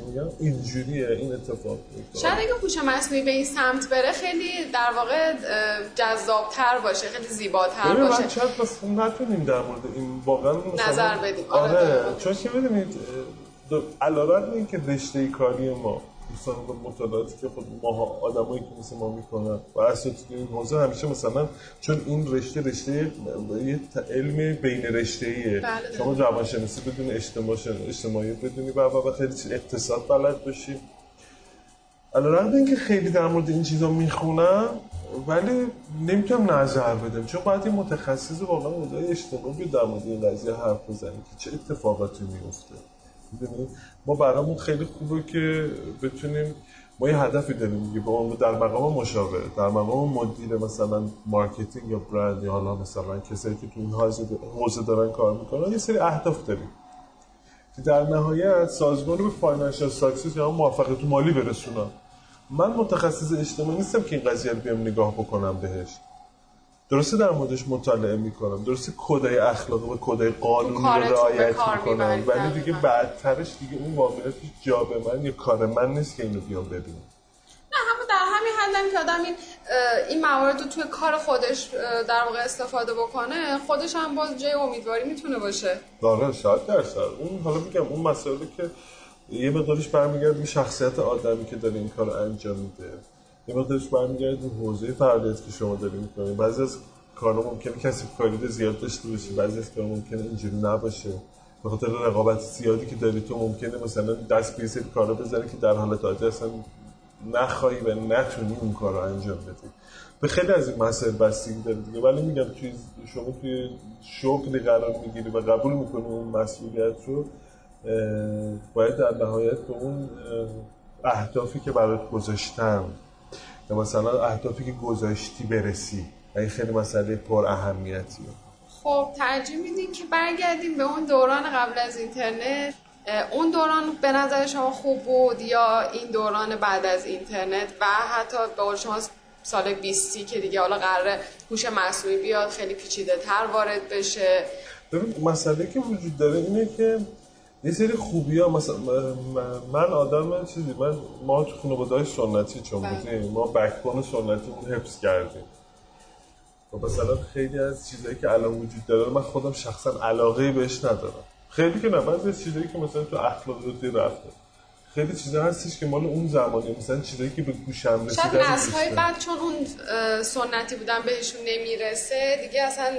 میگم اینجوریه این اتفاق شاید اگه هوش مصنوعی به این سمت بره خیلی در واقع جذابتر باشه خیلی زیباتر باشه. شاید پس نتونیم در مورد این واقعا نظر بدیم. آره, آره. چون که ببینید علیرغم اینکه رشته کاری ما دوستان مطالعاتی که خود ما آدمایی که مثل ما می‌کنن. و اساتید این حوزه همیشه مثلا چون این رشته رشته یه علم بین رشته ایه بله. شما روانشناسی بدون اجتماع اجتماعی بدونی و خیلی چیز اقتصاد بلد باشی. علیرغم اینکه خیلی در مورد این چیزا می‌خونم ولی نمی‌تونم نظر بدم. چون باید این متخصص واقعا اجتماعی در مورد این قضیه حرف بزنی که چه اتفاقاتی میفته ما برامون خیلی خوبه که بتونیم ما یه هدفی داریم دیگه. با در مقام مشاور در مقام مدیر مثلا marketing یا برند یا حالا مثلا کسایی که تو این حوزه دارن کار می‌کنن یه سری اهداف داریم. که در نهایت سازمان رو به financial success یا موفقیت مالی برسونن من متخصص اجتماعی نیستم که این قضیه رو بیام نگاه بکنم بهش. درسته در موردش مطالعه می‌کنم. درسته کدای اخلاقی و کدای قانونی رو رعایت می‌کنم. ولی دیگه بعدترش دیگه اون واقعیتش جا به من یا کار من نیست که اینو بیام ببینم. نه همون در همین حدم که آدم این این موارد رو توی کار خودش در واقع استفاده بکنه خودش هم باز جای امیدواری می‌تونه باشه. داره شاید درصد اون حالا میگم اون مسئله که یه مقدارش برمیگرده به شخصیت آدمی که داره این کار انجام میده. یه مقدارش برمیگرده به حوزه فعالیت که شما داری می‌کنید بعضی از کارا ممکنه کسی کارید زیاد داشته باشه بعضی از کارا ممکنه اینجوری نباشه. به خاطر رقابت زیادی که داری تو ممکنه مثلا دست به کارا بذاری که در حالت عادی اصلا نخواهی و نتونی اون کار رو انجام بدی. به خیلی از این مسائل بستگی داره دیگه. ولی میگم توی شما توی شغلی قرار می‌گیری و قبول می‌کنی اون مسئولیت رو باید در نهایت به اون اهدافی که برات گذاشتم یا مثلا اهدافی که گذاشتی برسی این خیلی مسئله پر اهمیتیه. خب ترجیح میدین که برگردیم به اون دوران قبل از اینترنت. اون دوران به نظر شما خوب بود یا این دوران بعد از اینترنت و حتی به قول شما سال 20 که دیگه حالا قراره هوش مصنوعی بیاد خیلی پیچیده تر وارد بشه؟ ببین مسئله که وجود داره اینه که یه سری خوبی ها مثلا من آدم چیزی من ما تو خانواده های سنتی چون بله. بودیم ما بکبون سنتی اون حفظ کردیم. و مثلا خیلی از چیزایی که الان وجود داره من خودم شخصا علاقه بهش ندارم. خیلی که نه بعضی چیزایی که مثلا تو اخلاق رو رفته. خیلی چیزا هستش که مال اون زمانی مثلا چیزایی که به گوشم رسیده شاید نسل‌های بعد چون اون سنتی بودن بهشون نمی‌رسه دیگه اصلا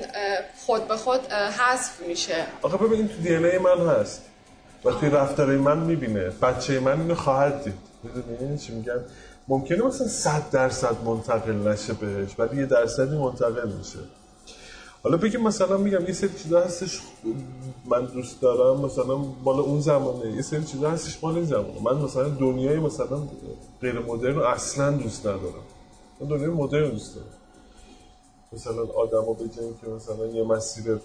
خود به خود حذف میشه. آخه ببین تو دی من هست. و توی رفتارای من می‌بینه بچه من اینو خواهد دید. می‌دونی چی میگم؟ ممکنه مثلا 100 درصد منتقل نشه بهش ولی یه درصدی منتقل میشه. حالا بگیم مثلا میگم یه سری چیزا هستش من دوست دارم مثلا مال اون زمانه. یه سری چیزا هستش مال این زمانه. من مثلا دنیای مثلا غیر مدرن رو اصلا دوست ندارم. من دنیای مدرن دوست دارم. مثلا آدم رو که مثلا یه مسیر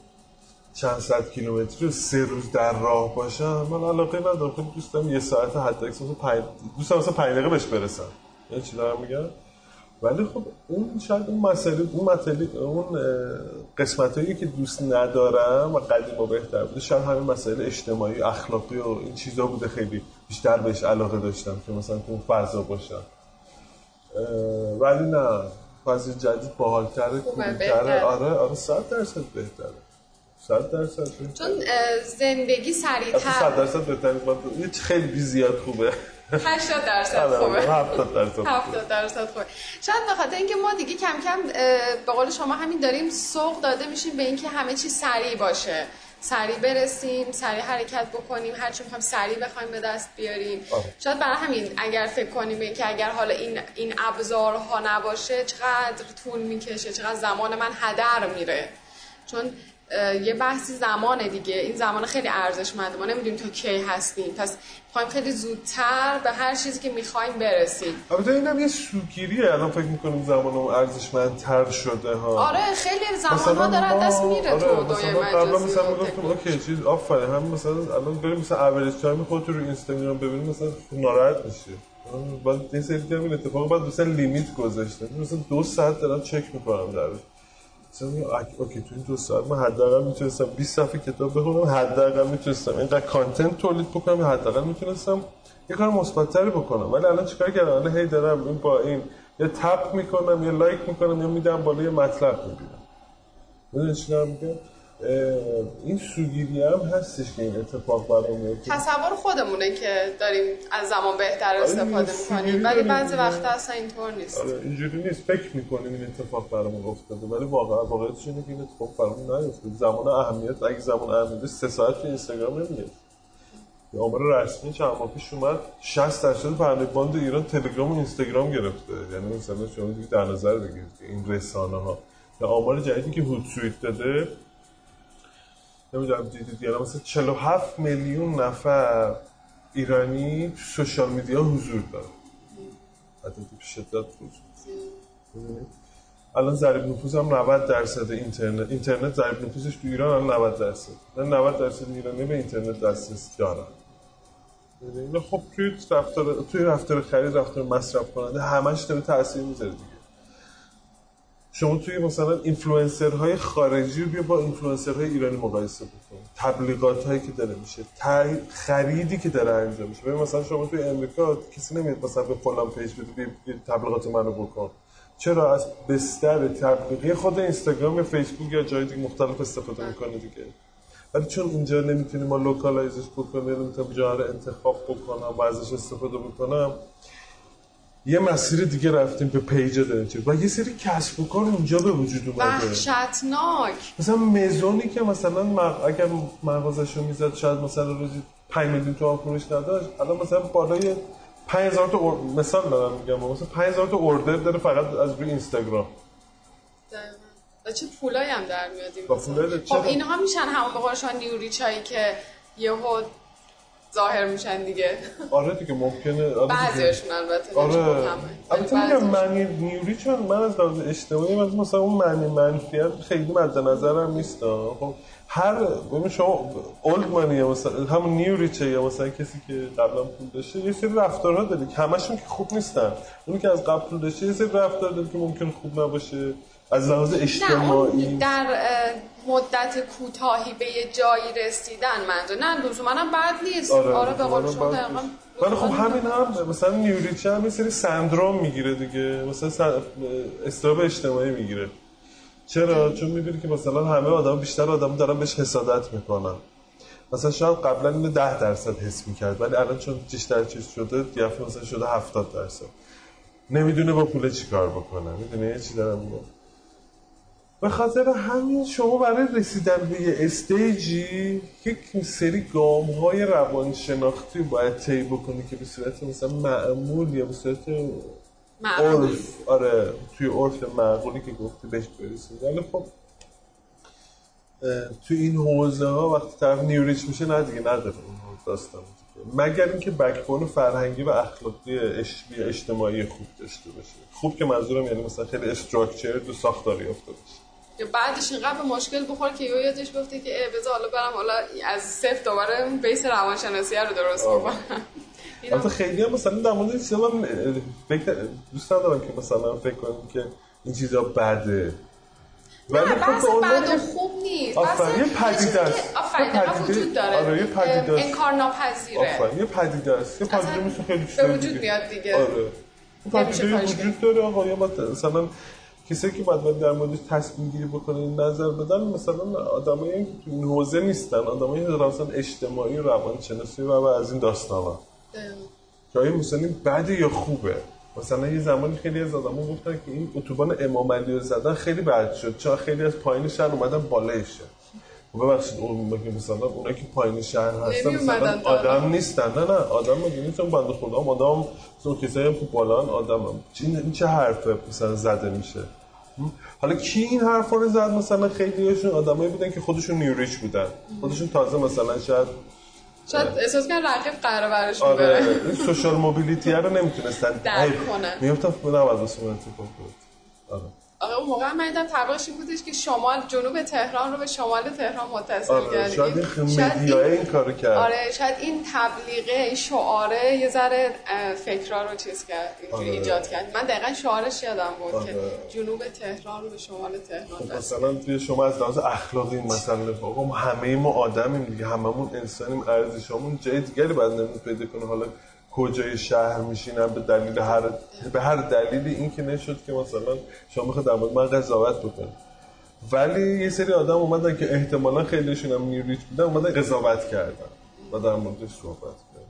چند صد کیلومتری رو سه روز در راه باشم؟ من علاقه ندارم. خیلی دوستم یه ساعت حتی اکس مثلا دوستم مثلا پنج دقیقه بهش برسم. یه چی دارم میگم؟ ولی خب اون شاید اون مسئله اون مسئله اون قسمت هایی که دوست ندارم و قدیم و بهتر بوده شاید همین مسئله اجتماعی اخلاقی و این چیزا بوده. خیلی بیشتر بهش علاقه داشتم که مثلا تو اون فضا باشم. ولی نه. فضای جدید باحالتره کوبیتره آره آره صد درصد بهتره. صد درصد. چون زندگی سریعتر. صد درصد بهتره خیلی بی زیاد خوبه. 80 درصد خوبه. 70 درصد 70 درصد خوبه. شاید به خاطر اینکه ما دیگه کم کم به قول شما همین داریم سوق داده میشیم به اینکه همه چی سریع باشه. سریع برسیم سریع حرکت بکنیم هر چی می‌خوایم سریع بخوایم به دست بیاریم. آه. شاید برای همین اگر فکر کنیم که اگر حالا این این ابزارها نباشه چقدر طول می‌کشه چقدر زمان من هدر میره. چون یه بحثی زمانه دیگه. این زمان خیلی ارزشمنده. ما نمی‌دونیم تا کی هستیم. پس می‌خوایم خیلی زودتر به هر چیزی که می‌خوایم برسیم. البته اینم یه سوگیریه الان فکر می‌کنیم زمان اون ارزشمندتر شده ها. آره خیلی زمان ها داره دست میره آره تو دنیای مجازی مثلا می‌گفتم okay چیز آفرین هم مثلا الان بریم مثلا average time خودت رو اینستاگرام ببینیم مثلا ناراحت میشی. بعد این سری این اتفاق بعد مثلا limit گذاشته مثلا دو ساعت دارم چک می‌کنم درش okay تو این دو ساعت من حداقل می‌تونستم 20 صفحه کتاب بخونم حداقل می‌تونستم اینقدر content تولید بکنم حداقل می‌تونستم یه کار مثبت‌تری بکنم. ولی الان چیکار کردم؟ الان هی دارم این با این یا تپ می‌کنم یا لایک می‌کنم یا میدم بالا یه مطلب می‌بینم. می‌دونی چی میگم این سوگیری هم هستش که این اتفاق برام تصور خودمونه که داریم از زمان بهتر آره، استفاده می‌کنیم. ولی بعضی وقت اصلا اینطور نیست. آره اینجوری نیست. فکر می‌کنیم این اتفاق برامون افتاده ولی واقعا واقعیتش اینه که این اتفاق برامون نیفتاد زمان اهمیت اگه زمان اهمیت سه ساعت تو اینستاگرام نمیاد یه آمار رسمی چند ماه پیش اومد 60 درصد پرنده باند ایران تلگرام و اینستاگرام گرفته. یعنی مثلا شما در نظر بگیرید این رسانه ها آمار جدیدی که هوت داده نمی‌دونم دیدید یا مثلا 47 میلیون نفر ایرانی تو سوشال میدیا حضور حتی به شدت حضور. الان ضریب نفوذ هم 90 درصد اینترنت اینترنت ضریب نفوذش تو ایران الان 90 درصد. 90 درصد ایرانی به اینترنت دسترسی دارن. خب توی رفتار توی رفتار خرید رفتار مصرف کننده همش داره تاثیر می‌ذاره دیگه. شما توی مثلا اینفلوئنسرهای خارجی رو بیا با اینفلوئنسرهای ایرانی مقایسه بکن. تبلیغات هایی که داره میشه خریدی که داره انجام میشه. ببین مثلا شما توی امریکا کسی نمیاد مثلا به فلان page بده تبلیغات منو بکن. چرا؟ از بستر تبلیغی خود اینستاگرام یا فیسبوک یا جای دیگه مختلف استفاده می‌کنه دیگه. ولی چون اینجا نمی‌تونیم ما localize ش بکنیم نمی‌تونم جا رو انتخاب بکنم و ازش استفاده بکنم یه مسیر دیگه رفتیم به page داریم و یه سری کسب و کار اونجا به وجود اومده وحشتناک مثلا مزونی که مثلا مغ... اگر مغازش رو می‌زد شاید مثلا روزی 5 میلیون تومان فروش نداشت الان مثلا بالای 5000 تا or... مثال دارم میگم مثلا 5000 تا order داره فقط از روی اینستاگرام. و چه پولایی هم در میاد این با مثلا. پولای خب؟ اینها میشن همون به قولشان نیوریچایی که یهو ظاهر میشن دیگه آره دیگه ممکنه آره دیگه. بعضیاشون البته آره. البته میگم. معنی نیوری چون من از لحاظ اجتماعی من مثلا اون معنی منفیت خیلی مد نظرم نیست خب هر ببین شما اولد مانی یا مثلا همون نیوریچه یا مثلا کسی که قبلا پول داشته یه سری رفتارها داره که همشون که خوب نیستن اونی که از قبل پول داشته یه سری رفتار داره که ممکن خوب نباشه از لحاظ اجتماعی. در مدت کوتاهی به یه جایی رسیدن منظور. نه لزوما هم بد نیست. آره, به قول شما دقیقاً ولی خب همین هم مثلا نیوریچه هم یه سری سندروم می‌گیره دیگه. مثلا استراب اجتماعی می‌گیره. چرا؟ چون می‌بینی که مثلا همه آدم بیشتر آدم دارن بهش حسادت می‌کنن. مثلا شاید قبلا اینو 10 درصد حس می‌کرد ولی الان چون بیشتر چیز شده یه مثلا شده 70 درصد. نمی‌دونه با پول چیکار بکنه. می‌دونه یه چی دارم میگم. به خاطر همین شما برای رسیدن به یه استیجی یک سری گام های روانشناختی باید طی بکنی که به صورت مثلا معمول یا به صورت. عرف. آره توی عرف معقولی که گفتی بهش برسید ولی خب توی این حوزه ها وقتی طرف نیوریچ میشه نه دیگه نداره اون داستان. مگر اینکه بکبون فرهنگی و اخلاقی اجتماعی خوب داشته باشه. خوب که منظورم یعنی مثلا خیلی استراکچرد و ساختاری یافته باشه. یا بعدش اینقدر به مشکل بخوره که یادش بیفته که اه، بذار حالا برم حالا از صفر دوباره اون بیس روانشناسی رو درست. کنم البته خیلی هم مثلا در مورد این چیزا من فکر دوست ندارم که مثلا فکر کنیم که این چیزا بده نه خب بحث به بد و خوب نیست آفرین، یه پدیده است. آفرین یه دقیقا پدیده- وجود داره آره، یه پدیده است. انکار ناپذیره آفرین یه پدیده است یه پدیده مثل خیلی به چیزای وجود. میاد دیگه. آره پدیده وجود داره آقا یا مثلا کسی که باید در موردش تصمیم گیری بکنه نظر بدن مثلا آدمایی که تو این حوزه نیستن آدمایی که مثلا اجتماعی روانشناسی و از این داستانا که آیا مثلا این بده یا خوبه؟ مثلا یه زمانی خیلی از آدم‌ها گفتن که این اتوبان امام علی رو زدن خیلی بد شد چون خیلی از پایین شهر اومدن بالای شهر؟ و ببخشید اون مگه مثلا اونایی که پایین شهر هستن مثلا آدم نیستن؟ نه نه آدم مگه نیستن بنده خدا آدم مثلا کسایی هم که بالان آدم هم. این, این چه حرفه مثلا زده میشه؟ حالا کی این حرفا رو زد؟ مثلا خیلی هاشون آدمایی بودن که خودشون نیوریچ بودن. خودشون تازه مثلا شاید شاید احساس کنن رقیب قرار برش آره می‌بره این سوشال موبیلیتی رو نمی‌تونستن. درک کنن. نباید واسه من اتفاق بیفته. آره. اون موقع من دیدم این بودش که شمال جنوب تهران رو به شمال تهران متصل آره شاید این خیلی شاید این- این کارو کرد. آره شاید این تبلیغه این شعاره یه ذره اه، فکرها رو چیز کرد اینجوری آره. ایجاد کرد. من دقیقا شعارش یادم بود آره. که جنوب تهران رو به شمال تهران بس مثلا توی شما از لحاظ اخلاقی این مسئله آقا ما همه ما آدمیم دیگه هممون انسانیم ارزشمون جای دیگری باید نمود پیدا کنه. حالا کجای شهر میشینن به دلیل هر به هر دلیلی این که نشد که مثلا شما می‌خواد در مورد من قضاوت بکنید ولی یه سری آدم اومدن که احتمالا خیلیشون هم نیوریچ بودن اومدن قضاوت کردن و در موردش صحبت کردن.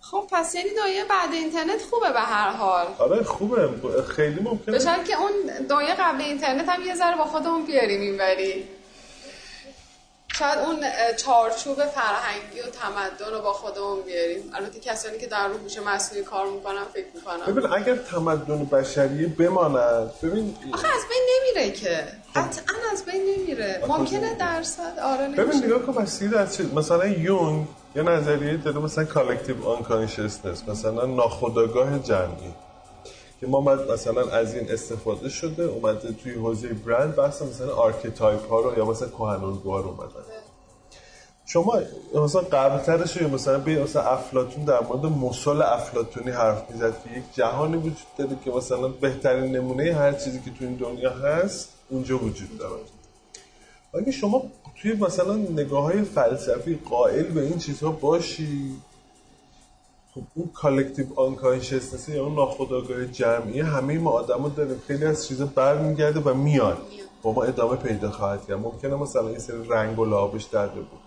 خب پس یعنی دایه بعد اینترنت خوبه به هر حال. آره خوبه. خیلی ممکنه. شرط که اون دایه قبل اینترنت هم یه ذره با خودمون بیاریم اینوری. شاید اون چارچوب فرهنگی و تمدن رو با خودمون بیاریم البته کسانی که در هوش مصنوعی کار می‌کنن فکر می‌کنم ببین اگر تمدن بشریه بماند ببین آخه از بین نمیره که. قطعا از بین نمیره. ممکنه درصد آره ببین نمیشه نگاه کن بسیار از چیز مثلا یونگ یه نظریه داره مثلا collective unconsciousness مثلا ناخودآگاه جمعی. که ما مثلا از این استفاده شده اومده توی حوزه برند بحث مثلا archetype ها رو یا مثلا کهن‌الگوها رو اومدن. شما مثلا قبلترش یا مثلا به مثلا افلاطون در مورد مثل افلاطونی حرف می‌زد که یک جهانی وجود داره که مثلا بهترین نمونه هر چیزی که تو این دنیا هست اونجا وجود داره. اگه شما توی مثلا نگاه های فلسفی قائل به این چیزها باشی خب اون collective unconsciousness یا اون ناخودآگاه جمعی همه ما آدما داریم. خیلی از چیزا برمیگرده و میاد. با ما ادامه پیدا خواهد کرد. ممکنه مثلا یه سری رنگ و لعابش تغییر بکنه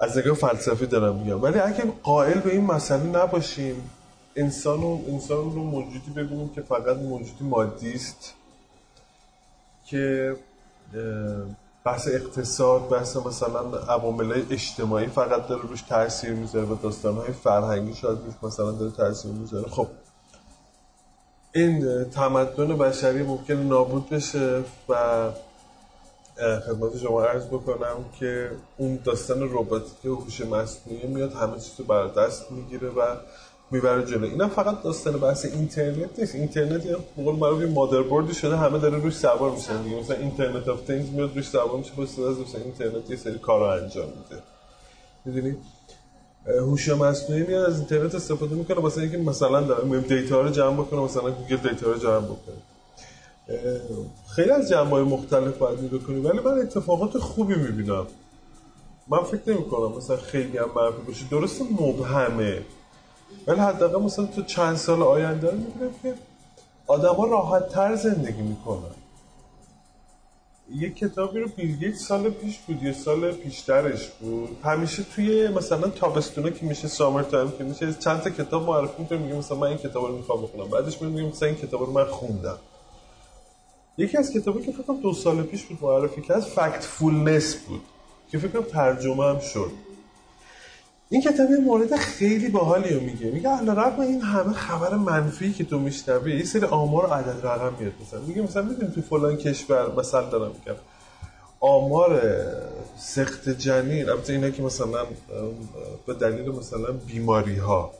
از نگاه فلسفی دارم میگم. ولی اگه قائل به این مسئله نباشیم انسان رو, انسان رو موجودی ببینیم که فقط موجودی مادی است که بحث اقتصاد بحث مثلا عوامل اجتماعی فقط داره روش تاثیر می‌ذاره و داستانهای فرهنگی شاید روش مثلا داره تاثیر می‌ذاره. خب این تمدن بشری ممکن نابود بشه و خدمت شما عرض بکنم که اون داستان رباتیک و هوش مصنوعی میاد همه چیز رو بر دست می‌گیره و می‌بره جلو. اینم فقط داستان بحث اینترنت نیست. اینترنت یه قول معروف مادربردی شده همه داره روش سوار میشن دیگه مثلا اینترنت اف تینگز میاد روش سوار میشه با استفاده مثلا اینترنت یه سری کارا انجام میده. می‌دونی؟ هوش مصنوعی میاد از اینترنت استفاده می‌کنه. واسه اینکه مثلا داره data رو جمع بکنه مثلا گوگل data رو جمع بکنه. خیلی از جنبه های مختلف باید نگاه ولی من اتفاقات خوبی می‌بینم. من فکر نمی کنم مثلا خیلی هم منفی باشه. درست مبهمه. ولی حداقل مثلا تو چند سال آینده رو می‌بینم که آدما راحت تر زندگی می‌کنن. یه کتابی رو بیل سال پیش بود یه سال پیشترش بود. همیشه توی مثلا تابستونه که میشه summer time که میشه چند تا کتاب معرفی می‌کنه میگه مثلا من این کتاب رو می‌خوام بخونم. بعدش میگه مثلا این کتاب رو من خوندم. یکی از کتابی که فکر دو سال پیش بود معرفی کرد فکت فولنس بود که فکر ترجمه هم شد. این کتاب مورد خیلی باحالی رو میگه میگه علی رغم این همه خبر منفی که تو میشنوی یه سری آمار و عدد رقم میاد مثلا میگه مثلا می‌دونی تو فلان کشور مثلا دارم میگم. آمار سخت جنین البته اینا که مثلا به دلیل مثلا بیماری ها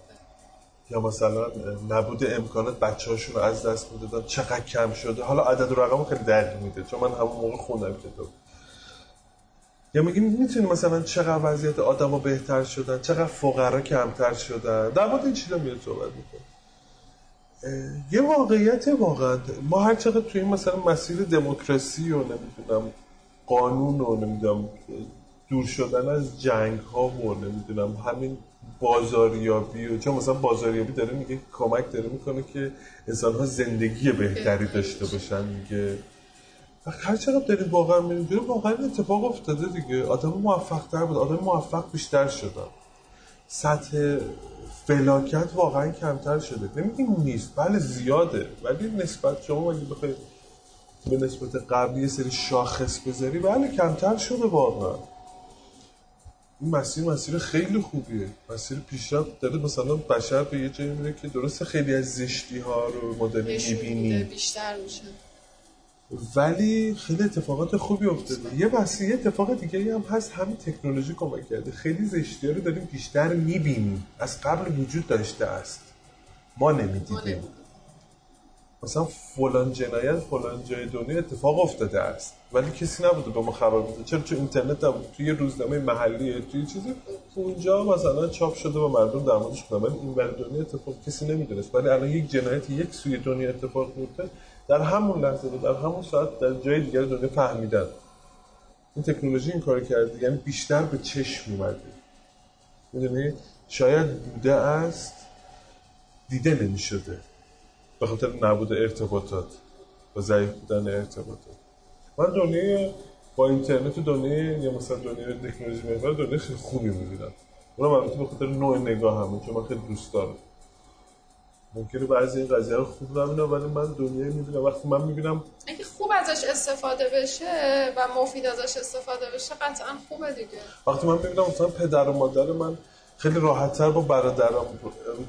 یا مثلا نبود امکانات بچه هاشون رو از دست می‌دادن چقدر کم شده. حالا عدد و رقم خیلی دقیق میده چون من همون موقع خوندم کتاب. یا میگیم می‌تونی مثلا چقدر وضعیت آدم بهتر شدن چقدر فقرا کمتر شدن. در مورد این چیزا میاد صحبت می‌کنه یه واقعیت واقعا ما هر چقدر توی مثلا مسیر دموکراسی و نمی‌دونم قانون و نمی‌دونم دور شدن از جنگ ها و نمی‌دونم همین بازاریابی و چون مثلا بازاریابی داره میگه کمک داره می‌کنه که انسان ها زندگی بهتری داشته باشن میگه و هر چقدر داریم واقعا می‌بینیم واقعا اتفاق افتاده دیگه. آدم موفق تر بود آدم موفق بیشتر شدن سطح فلاکت واقعا کمتر شده. نمیگیم نیست بله زیاده ولی نسبت شما اگه بخواید به نسبت قبلی سری شاخص بذاری بله کمتر شده واقعا. این مسیر مسیر خیلی خوبیه. مسیر پیشرفت داره مثلا بشر به یه جایی میره که درسته خیلی از زشتی ها رو مدل می‌بینی. بیشتر میشه. ولی خیلی اتفاقات خوبی افتاده. یه بحثی یه اتفاق دیگه هم هست همین تکنولوژی کمک کرده. خیلی زشتی رو داریم بیشتر می‌بینیم. از قبل وجود داشته است. ما نمی‌دیدیم. مثلا فلان جنایت فلان جای دنیا اتفاق افتاده است. ولی کسی نبوده به ما خبر بده. چرا تو اینترنت هم توی روزنامه محلی توی چیزی. اونجا مثلا چاپ شده و مردم در موردش ولی این ور دنیا اتفاق کسی نمی‌دونست. ولی الان یک جنایت یک سوی دنیا اتفاق میفته در همون لحظه در همون ساعت در جای دیگر دنیا فهمیدن این تکنولوژی این کار کرده یعنی بیشتر به چشم اومده. می‌دونی؟ شاید بوده است دیده نمی‌شده. به خاطر نبود ارتباطات و ضعیف بودن ارتباطات. من دنیای با اینترنت و دنیای یا مثلا دنیای تکنولوژی محور دنیای خیلی خوبی می‌بینم. اونم البته به خاطر نوع نگاه همه چون من خیلی دوست دارم. ممکنه بعضی این قضیه رو خوب نبینم ولی من دنیای می‌بینم. وقتی من می‌بینم اگه خوب ازش استفاده بشه و مفید ازش استفاده بشه قطعا خوبه دیگه. وقتی من می‌بینم مثلا پدر و مادر من خیلی راحتتر با برادرام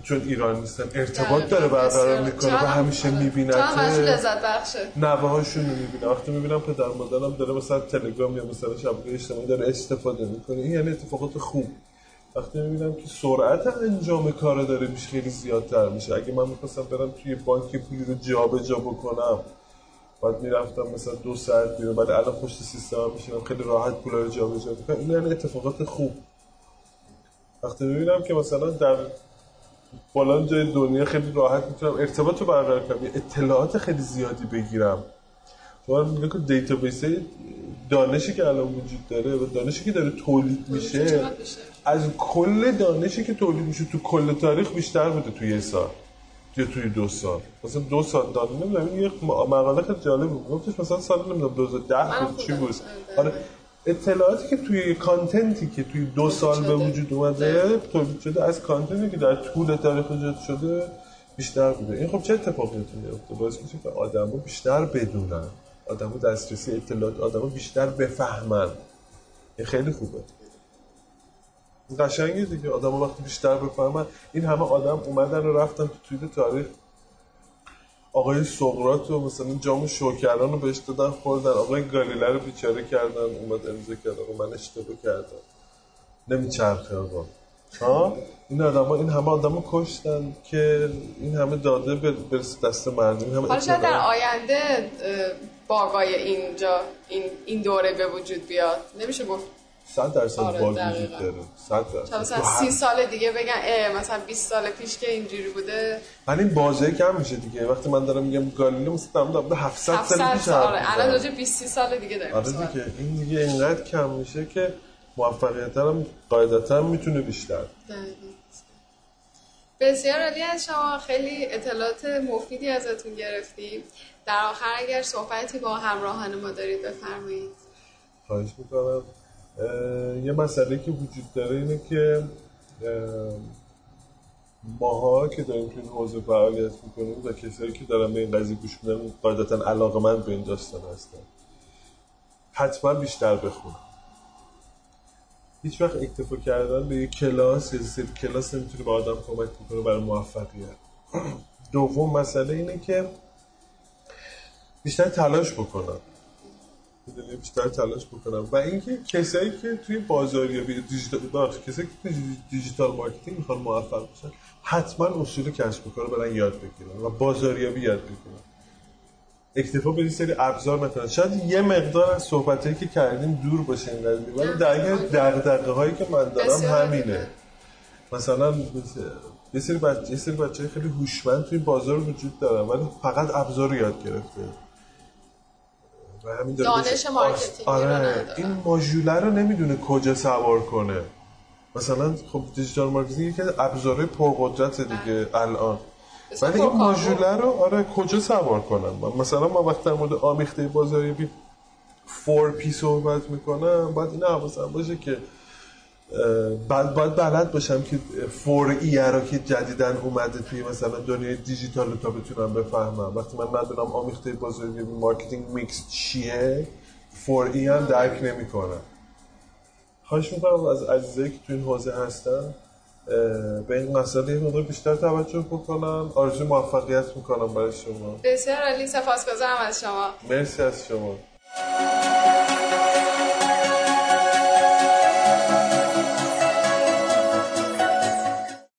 چون ایران نیستن ارتباط داره برقرار می‌کنه و همیشه می‌بینه لذت بخشه. نوه هاشون رو می‌بینه. وقتی می‌بینم پدر مادرم داره مثلا تلگرام یا مثلا شبکه اجتماعی داره استفاده می‌کنه این یعنی اتفاقات خوب. وقتی می‌بینم که سرعت انجام کار داره میشه خیلی زیادتر میشه. اگه من می‌خواستم برم توی بانک پولی رو جابجا بکنم بعد می‌رفتم مثلا دو ساعت بیرون بعد الان پشت سیستم میشینم خیلی راحت پول رو جابجا می‌کنم. این یعنی اتفاقات خوب. وقتی می‌بینم که مثلا در فلان جای دنیا خیلی راحت می‌تونم ارتباط رو برقرار کنم اطلاعات خیلی زیادی بگیرم. شما میگه که database دانشی که الان وجود داره و دانشی که داره تولید میشه از کل دانشی که تولید میشه تو کل تاریخ بیشتر بوده توی یه سال یا توی دو سال. مثلا دو سال دانش نمی‌دونم یه مقاله خیلی جالب بود گفتش مثلا سال نمی‌دونم 2010 بود چی بود؟ آره. اطلاعاتی که توی کانتنتی که توی دو سال به وجود اومده تولید شده از کانتنتی که در طول تاریخ ایجاد شده بیشتر بوده. این خب چه اتفاقی بیفته باعث میشه که آدما بیشتر بدونن. آدمو دسترسی اطلاعات آدمو بیشتر بفهمن. این خیلی خوبه. قشنگه دیگه آدم وقتی بیشتر بفهمن. این همه آدم اومدن و رفتن تو توی تاریخ. آقای سقراط و مثلا جام شوکران رو بهش دادن خوردن. آقای گالیله رو بیچاره کردن اومد امضا کرد. آقا من اشتباه کردم. نمیچرخه آقا. ها؟ این آدم این همه آدم کشتن که این همه داده برسه دست مردم این همه حالا شاید در آینده باقای اینجا این, این دوره به وجود بیاد. نمیشه گفت؟ صد درصد آره باگ وجود داره. صد درصد. مثلا سی سال دیگه بگن اه مثلا 20 سال پیش که اینجوری بوده. ولی این بازه کم میشه دیگه. وقتی من دارم میگم گالیله مثلا دارم دارم 700 سال پیش آره الان راجع 20 سال دیگه داریم آره دیگه این دیگه اینقدر کم میشه که موفقیت هم قاعدتا می‌تونه بیشتر. بسیار عالی از شما. خیلی اطلاعات مفیدی ازتون گرفتیم. در آخر اگر صحبتی با همراهان ما دارید بفرمایید. خواهش می‌کنم. یه مسئله که وجود داره اینه که ماها که داریم توی این حوزه فعالیت می‌کنیم و کسایی که دارن به این قضیه گوش میدن قاعدتا علاقه من به این داستان هستن. حتما بیشتر بخونم. هیچ وقت اکتفا کردن به یک کلاس یا سری کلاس نمی‌تونه به آدم کمک می‌کنه برای موفقیت. دوم مسئله اینه که بیشتر تلاش بکنم. می‌دونی بیشتر تلاش بکنم. و اینکه کسایی که توی بازاریابی دیجیتال کسایی که دیجیتال مارکتینگ می‌خوان موفق بشن حتما اصول کسب و کار برن یاد بگیرن و بازاریابی یاد بگیرن. اکتفا به سری ابزار مثلا. شاید یه مقدار از صحبتایی که کردیم دور باشه این قضیه ولی در دغدغه هایی که من دارم همینه. مثلا یه سری بچه یه سری بچه خیلی هوشمند توی بازار وجود دارن ولی فقط ابزار رو یاد گرفته. و همین دانش مارکتینگ آره این ماژوله رو نمی‌دونه کجا سوار کنه. مثلا خب دیجیتال مارکتینگ یکی از ابزارهای پرقدرت دیگه الان. ولی این ماژوله رو آره کجا سوار کنم؟ مثلا ما وقتی در مورد آمیخته بازاریابی 4P صحبت می‌کنم باید این حواسم باشه که بعد باید بلد باشم که 4E رو که جدیداً اومده توی مثلا دنیای دیجیتال تا بتونم بفهمم. وقتی من ندونم آمیخته بازاریابی marketing mix چیه 4E هم درک نمی‌کنم. خواهش می‌کنم از عزیزایی که تو این حوزه هستن. به این مسئله مقدار بیشتر توجه بکنن آرزو موفقیت می‌کنم برای شما. بسیار عالی سپاسگزارم از شما. مرسی از شما.